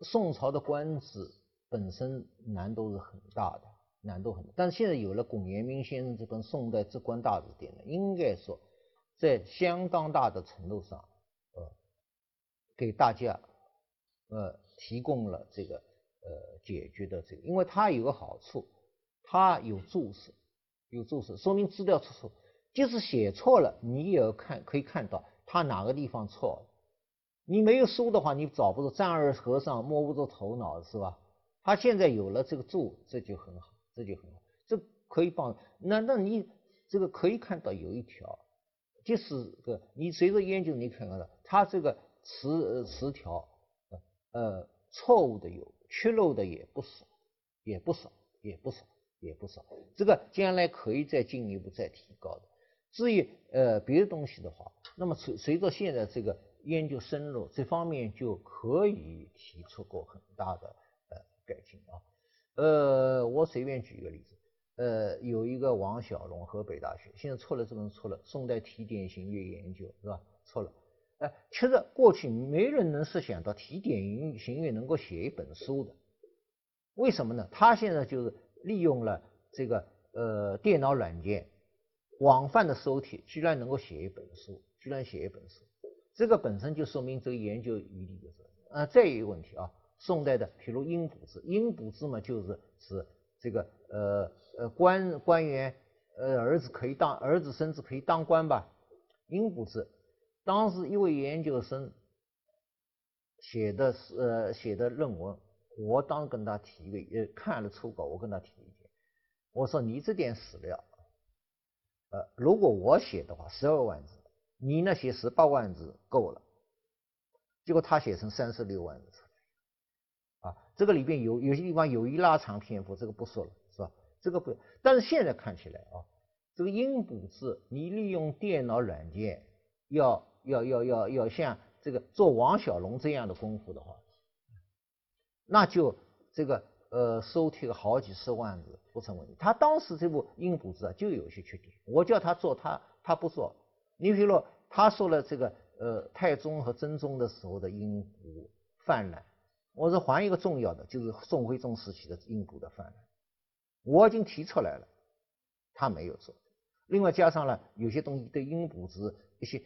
宋朝的官职本身难度是很大的，难度很大。但是现在有了龚延明先生这本《宋代职官大字典》呢，应该说在相当大的程度上，呃，给大家呃提供了这个呃解决的这个，因为它有个好处，它有注释，有注释，说明资料出错，即使写错了，你也要看可以看到他哪个地方错了。你没有书的话，你找不着丈二和尚摸不着头脑，是吧？他现在有了这个注，这就很好，这就很好，这可以帮。那那你这个可以看到有一条，就是个你随着研究，你看看他这个词词条，呃，错误的有，缺漏的也不少，也不少，也不少，也不少。这个将来可以再进一步再提高的。至于呃别的东西的话，那么随随着现在这个。研究深入这方面就可以提出过很大的呃改进啊，呃，我随便举一个例子，呃，有一个王小龙，河北大学现在错了这本错了《宋代提点刑狱研究》是吧？错了，哎，其实过去没人能设想到提点刑刑狱能够写一本书的，为什么呢？他现在就是利用了这个呃电脑软件，广泛的收帖，居然能够写一本书，居然写一本书。这个本身就说明这个研究余地就是啊，再一个问题啊，宋代的，譬如应补制，应补制嘛，就是指这个呃呃官官员呃儿子可以当儿子孙子可以当官吧？应补制，当时一位研究生写的是呃写的论文，我当跟他提一个呃看了初稿，我跟他提意见，我说你这点史料，呃如果我写的话，十二万字。你那写十八万字够了，结果他写成三十六万字，啊，这个里边有有些地方有一拉长篇幅，这个不说了，是吧？这个不，但是现在看起来啊，这个音补字，你利用电脑软件，要要要要要像这个做王小龙这样的功夫的话，那就这个呃收贴好几十万字不成问题。他当时这部音补字啊就有些缺点，我叫他做，他他不做。你比如，他说了这个呃太宗和真宗的时候的阴补泛滥，我说还一个重要的，就是宋徽宗时期的阴补的泛滥，我已经提出来了，他没有做。另外加上了有些东西对阴补之一些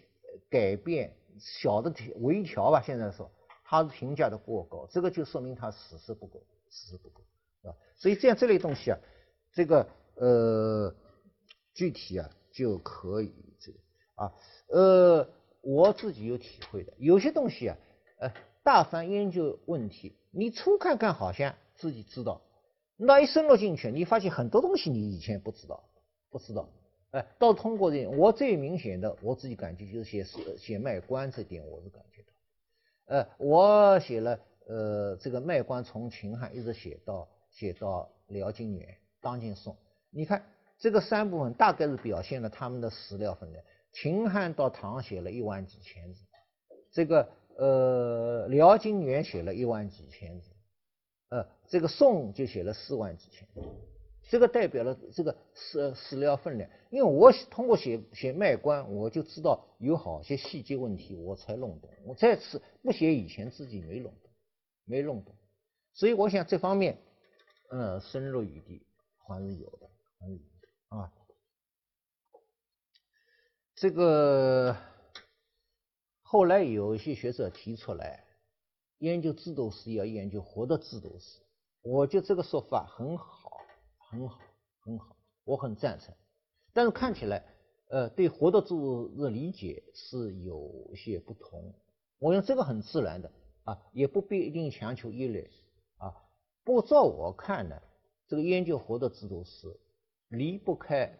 改变小的调微调吧，现在说他是评价的过高，这个就说明他史实不够，史实不够，是吧？所以这样这类东西啊，这个呃具体啊就可以这个。啊，呃，我自己有体会的，有些东西啊，呃，大凡研究问题，你初看看好像自己知道，那一深入进去，你发现很多东西你以前不知道，不知道，哎，到通过这，我最明显的，我自己感觉就是写写卖官这点，我是感觉到，呃，我写了，呃，这个卖官从秦汉一直写到写到辽金元，当今宋，你看这个三部分大概是表现了他们的史料分量。秦汉到唐写了一万几千字，这个呃辽金元写了一万几千字，呃这个宋就写了四万几千，这个代表了这个史史料分量。因为我通过写写卖官，我就知道有好些细节问题，我才弄懂。我再次不写以前自己没弄懂，没弄懂，所以我想这方面，呃深入余地还是有的，还是有的啊。这个后来有一些学者提出来，研究制度史要研究活的制度史，我觉得这个说法很好，很好，很好，我很赞成。但是看起来，呃，对活的制度的理解是有些不同。我用这个很自然的啊，也不必一定强求一类啊。不过照我看呢，这个研究活的制度史离不开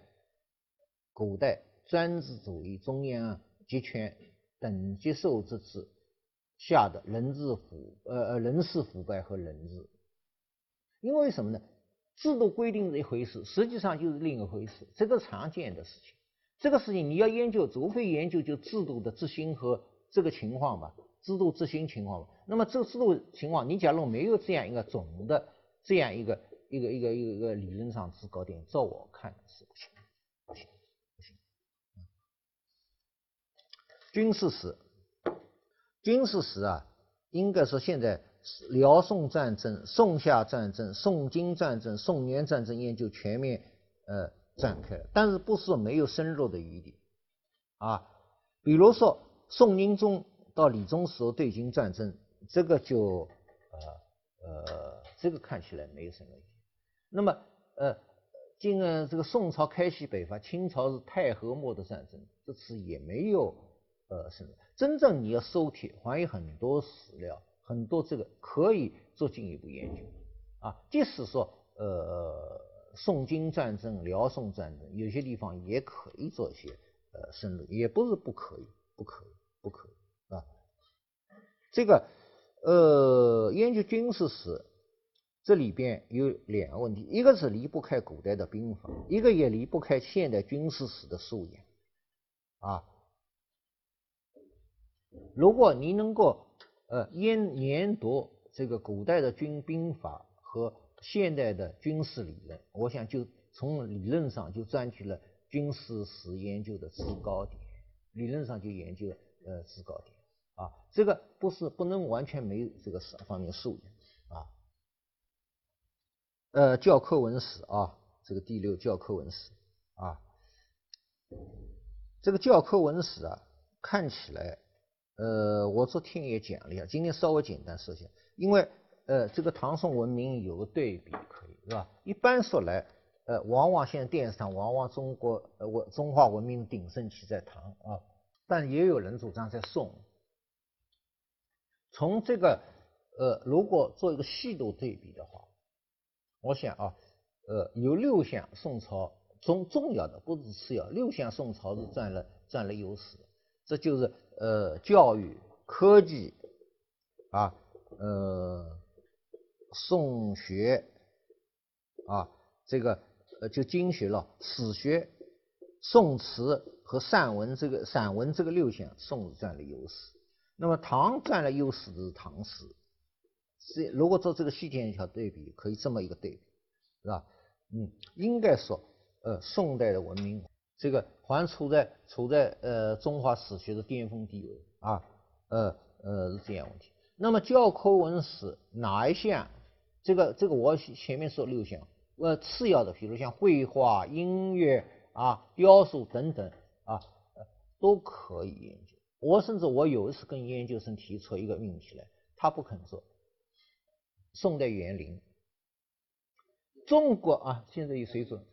古代。专制主义中央集权等级受制之下的人治腐呃呃人事腐败和人治，因为什么呢？制度规定是一回事，实际上就是另一回事，这个常见的事情。这个事情你要研究，除非研究就制度的执行和这个情况吧，制度执行情况吧。那么这个制度情况，你假如没有这样一个总的这样一个一个一个一个理论上制高点，照我看是不行。军事史，军事史啊，应该说现在辽宋战争、宋夏战争、宋金战争、宋元战争研究全面呃展开，但是不是没有深入的余地啊？比如说宋宁宗到李宗时候对金战争，这个就呃呃这个看起来没有什么问题。那么呃，今呃这个宋朝开西北伐，清朝是太和末的战争，这次也没有呃什么。真正你要收帖，还有很多史料。很多这个可以做进一步研究啊，即使说呃宋金战争、辽宋战争，有些地方也可以做一些呃深入，也不是不可以，不可以，不可以啊。这个呃研究军事史，这里边有两个问题，一个是离不开古代的兵法，一个也离不开现代军事史的素养啊。如果你能够呃，研研读这个古代的军兵法和现代的军事理论，我想就从理论上就占据了军事史研究的制高点，理论上就研究呃制高点啊，这个不是不能完全没有这个方面素养啊。呃，教科文史啊，这个第六教科文史啊，这个教科文史啊，看起来。呃，我昨天也讲了一下，今天稍微简单说一下，因为呃，这个唐宋文明有个对比可以是吧？一般说来，呃，往往现在电视上往往中国呃文中华文明鼎盛期在唐啊，但也有人主张在宋。从这个呃，如果做一个细度对比的话，我想啊，呃，有六项宋朝中重要的不是次要，六项宋朝是占了占了优势，这就是。呃，教育、科技啊，呃，宋学啊，这个呃就经学了，史学、宋词和散文这个散文这个六项，宋占了优势。那么唐占了优势的是唐诗。是如果做这个细线条对比，可以这么一个对比，是吧？嗯，应该说，呃，宋代的文明。这个还处在处在呃中华史学的巅峰地位啊，呃呃是这样问题。那么教科文史哪一项？这个这个我前面说六项，呃次要的，比如像绘画、音乐啊、雕塑等等啊，都可以研究。我甚至我有一次跟研究生提出一个命题来，他不肯做。宋代园林，中国啊现在有水准。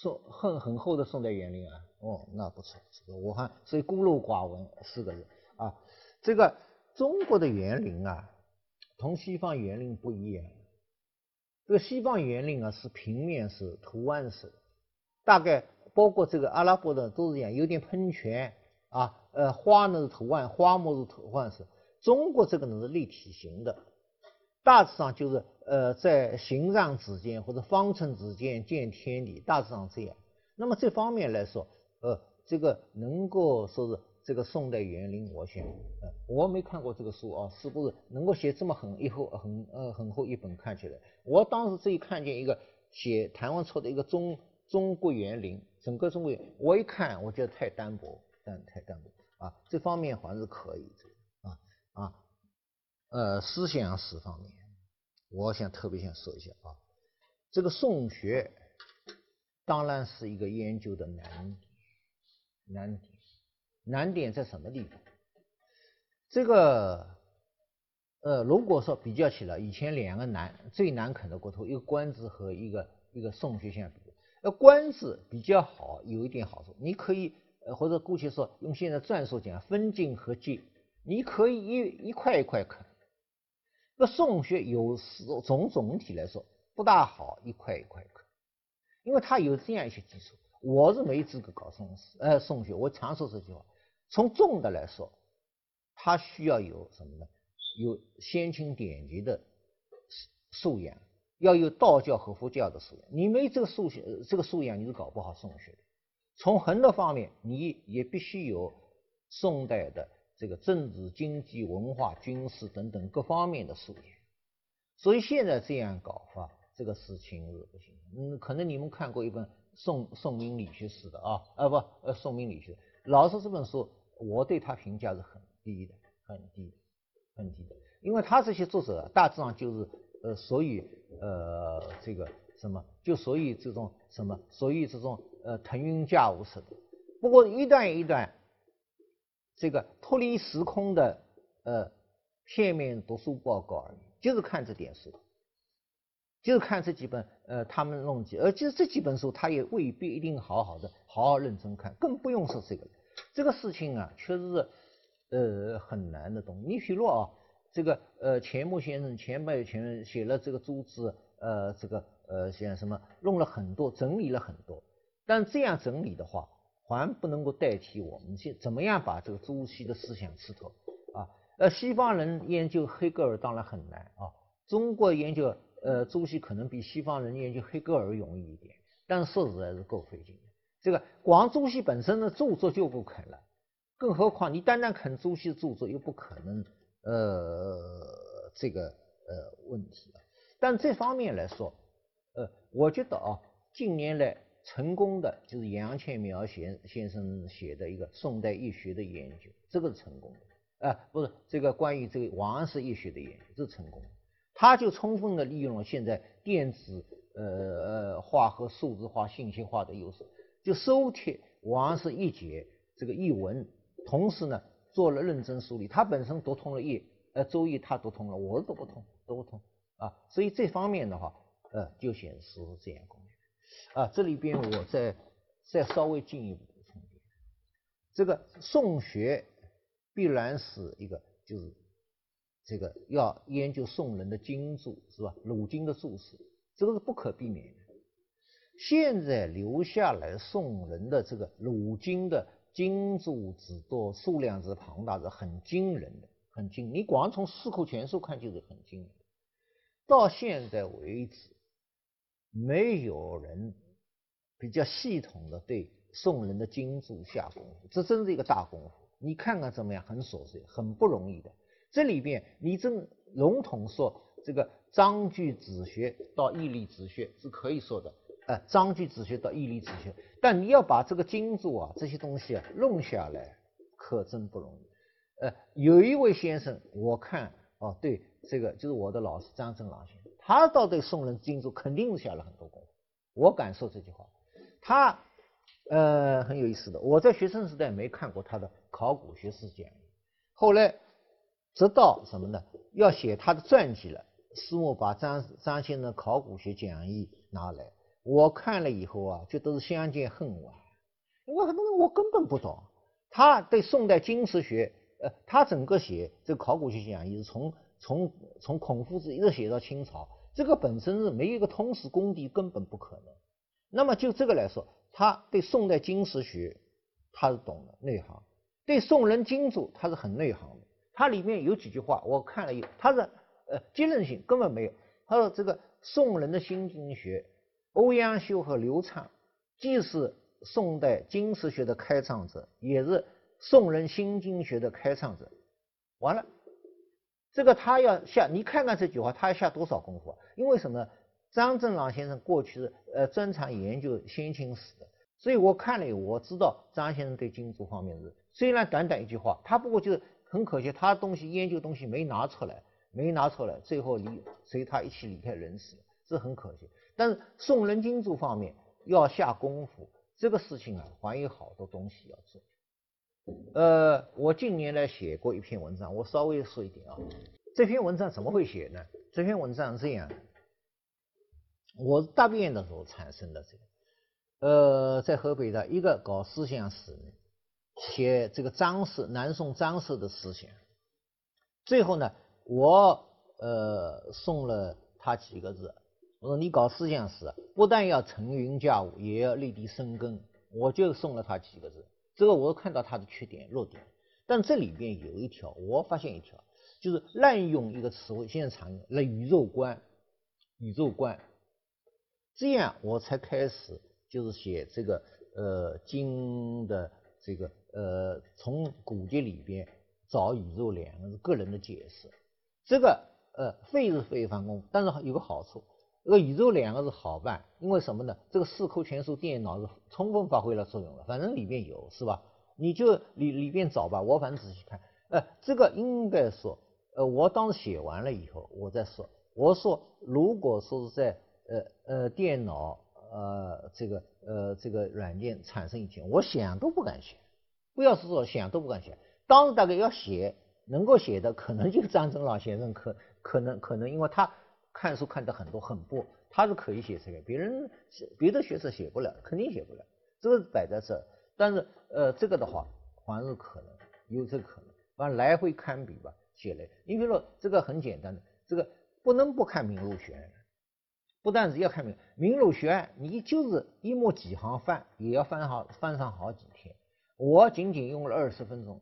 宋很很厚的宋代园林啊，哦，那不错，这个我看所以孤陋寡闻四个字啊。这个中国的园林啊，同西方园林不一样。这个西方园林啊是平面式、图案式，大概包括这个阿拉伯的都是一样，有点喷泉啊，呃，花呢是图案，花木是图案式。中国这个呢是立体型的。大致上就是呃，在形上之间或者方寸之间见天理，大致上这样。那么这方面来说，呃，这个能够说是这个宋代园林，我想，呃，我没看过这个书啊，是不是能够写这么很一厚很呃很厚一本看起来？我当时这一看见一个写谭文绰的一个中中国园林，整个中国园，我一看我觉得太单薄，但太单薄啊，这方面还是可以的啊啊，呃，思想史方面。我想特别想说一下啊，这个宋学当然是一个研究的难，难点，难点在什么地方？这个呃，如果说比较起来，以前两个难最难啃的骨头，一个官字和一个一个宋学相比，呃，官字比较好，有一点好处，你可以呃或者姑且说用现在篆书讲分进和进，你可以一一块一块啃。这宋学有时从总体来说不大好，一块一块啃，因为它有这样一些基础。我是没资格搞宋史，呃，宋学。我常说这句话，从重的来说，它需要有什么呢？有先秦典籍的素养，要有道教和佛教的素养。你没这个素学，这个素养你是搞不好宋学的。从很多方面，你也必须有宋代的。这个政治、经济、文化、军事等等各方面的素养，所以现在这样搞法，这个事情是不行。嗯，可能你们看过一本宋宋明理学史的啊，啊不，呃宋明理学，老师这本书，我对他评价是很低的，很低的，很低的。因为他这些作者大致上就是呃，所以呃这个什么，就所以这种什么，所以这种呃腾云驾雾似的。不过一段一段这个脱离时空的呃片面读书报告而已，就是看这点书，就是看这几本呃他们弄几，而其实这几本书他也未必一定好好的好好认真看，更不用说这个这个事情啊，确实是呃很难的东西。你比如啊。这个呃，钱穆先生前半前写了这个朱子，呃，这个呃，像什么弄了很多，整理了很多。但这样整理的话，还不能够代替我们去怎么样把这个朱熹的思想吃透啊。呃，西方人研究黑格尔当然很难啊，中国研究呃朱熹可能比西方人研究黑格尔容易一点，但是说实在是够费劲的。这个光朱熹本身的著作就不肯了，更何况你单单啃朱熹的著作又不可能。呃，这个呃问题啊，但这方面来说，呃，我觉得啊，近年来成功的就是杨倩苗先先生写的一个宋代易学的研究，这个是成功的，啊，不是这个关于这个王安石易学的研究，这是成功的，他就充分的利用了现在电子呃呃化和数字化信息化的优势，就收帖王安石一节这个译文，同时呢。做了认真梳理，他本身读通了易，呃，周易他读通了，我读不通，读不通啊，所以这方面的话，呃，就显示这样功啊。这里边我再再稍微进一步补充一点，这个宋学必然是一个就是这个要研究宋人的经注是吧？鲁经的注释，这个是不可避免的。现在留下来宋人的这个鲁经的。经注之多，数量之庞大是很惊人的，很惊。你光从《四库全书》看就是很惊人。到现在为止，没有人比较系统的对宋人的经注下功夫，这真是一个大功夫。你看看怎么样？很琐碎，很不容易的。这里边你真笼统说，这个章句子学到义理子学是可以说的。呃，章句子学到义理子学，但你要把这个经注啊这些东西啊弄下来，可真不容易。呃，有一位先生，我看哦，对，这个就是我的老师张正郎先生，他倒对宋人经注肯定是下了很多功夫。我敢说这句话，他呃很有意思的。我在学生时代没看过他的考古学史讲义，后来直到什么呢？要写他的传记了，师母把张张先生考古学讲义拿来。我看了以后啊，觉得是相见恨晚，因为很多人我根本不懂。他对宋代经史学，呃，他整个写这个考古学讲义是从从从孔夫子一直写到清朝，这个本身是没有一个通史功底，根本不可能。那么就这个来说，他对宋代经史学他是懂的内行，对宋人经注他是很内行的。他里面有几句话我看了以后，他是呃结论性根本没有。他说这个宋人的新经学。欧阳修和刘畅既是宋代经史学的开创者，也是宋人新经学的开创者。完了，这个他要下，你看看这句话，他要下多少功夫啊？因为什么？张正朗先生过去是呃专长研究先秦史的，所以我看了以后，我知道张先生对经注方面是虽然短短一句话，他不过就是很可惜，他东西研究东西没拿出来，没拿出来，最后离随他一起离开人世，这很可惜。但是宋人经注方面要下功夫，这个事情啊，还有好多东西要做。呃，我近年来写过一篇文章，我稍微说一点啊。这篇文章怎么会写呢？这篇文章这样，我答辩的时候产生的这个，呃，在河北的一个搞思想史，写这个张氏南宋张氏的思想，最后呢，我呃送了他几个字。我说你搞思想史，不但要乘云驾雾，也要立地生根。我就送了他几个字，这个我看到他的缺点弱点。但这里边有一条，我发现一条，就是滥用一个词汇，现在常用了宇宙观，宇宙观。这样我才开始就是写这个呃经的这个呃从古籍里边找宇宙两个字个人的解释。这个呃费是费一番功夫，但是有个好处。这个宇宙两个字好办，因为什么呢？这个四库全书电脑是充分发挥了作用了，反正里边有是吧？你就里里边找吧，我反正仔细看，呃，这个应该说呃，我当时写完了以后，我再说，我说如果说是在呃呃电脑呃这个呃这个软件产生以前，我想都不敢想，不要是说想都不敢想，当时大概要写能够写的，可能就张真老先生可可能可能因为他看书看的很多很多，他是可以写出来，别人别的学者写不了，肯定写不了，这个摆在这，但是呃这个的话还是可能有这个可能，反正来回堪比吧。写来，你比如说这个很简单的，这个不能不看《明录学案》，不但是要看《明明录学案》，你就是一目几行翻，也要翻好翻上好几天。我仅仅用了二十分钟，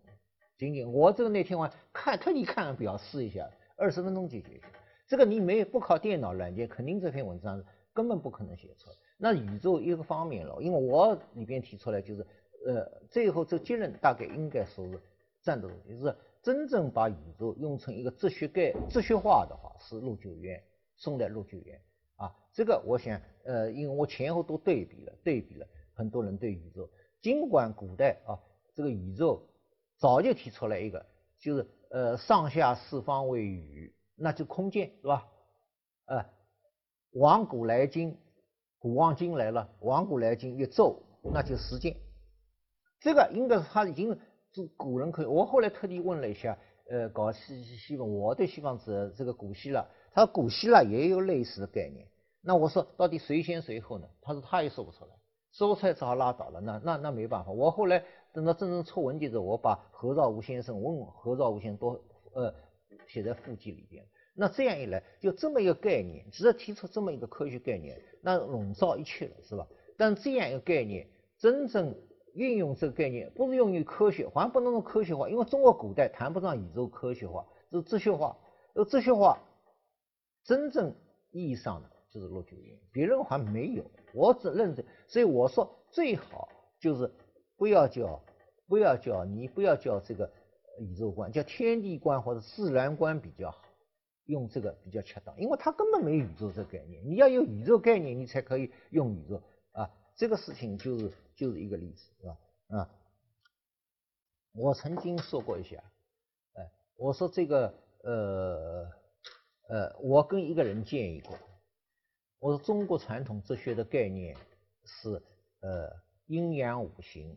仅仅我这个那天晚看特地看了表试一下，二十分钟解决。这个你没有不靠电脑软件，肯定这篇文章根本不可能写出来。那宇宙一个方面了，因为我里边提出来就是，呃，最后这结论大概应该说是站得住，就是。真正把宇宙用成一个哲学概哲学化的话，是陆九渊，宋代陆九渊啊。这个我想，呃，因为我前后都对比了，对比了很多人对宇宙。尽管古代啊，这个宇宙早就提出来一个，就是呃，上下四方为宇，那就空见是吧？呃，往古来今，古往今来了，往古来今一奏，那就时间。这个应该是他已经。古人可以，我后来特地问了一下，呃，搞西西西方，我对西方指这个古希腊，他说古希腊也有类似的概念。那我说到底谁先谁后呢？他说他也说不出来，说不出来只好拉倒了。那那那没办法。我后来等到真正出文件之后，我把何兆武先生问何兆武先生都呃写在附记里边。那这样一来，就这么一个概念，只要提出这么一个科学概念，那笼罩一切了，是吧？但这样一个概念真正。运用这个概念不是用于科学，好像不能用科学化，因为中国古代谈不上宇宙科学化，是哲学化。而哲学化真正意义上的就是陆九渊，别人还没有。我只认这，所以我说最好就是不要叫不要叫你不要叫这个宇宙观，叫天地观或者自然观比较好，用这个比较恰当，因为它根本没宇宙这个概念。你要有宇宙概念，你才可以用宇宙啊。这个事情就是就是一个例子，是吧？啊，我曾经说过一下，哎，我说这个呃呃，我跟一个人建议过，我说中国传统哲学的概念是呃阴阳五行，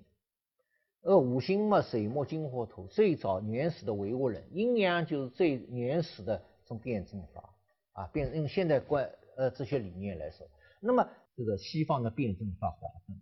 呃五行嘛，水木金火土，最早原始的唯物论，阴阳就是最原始的这种辩证法啊，辩用现代观呃这些理念来说，那么。这个西方的辩证法划分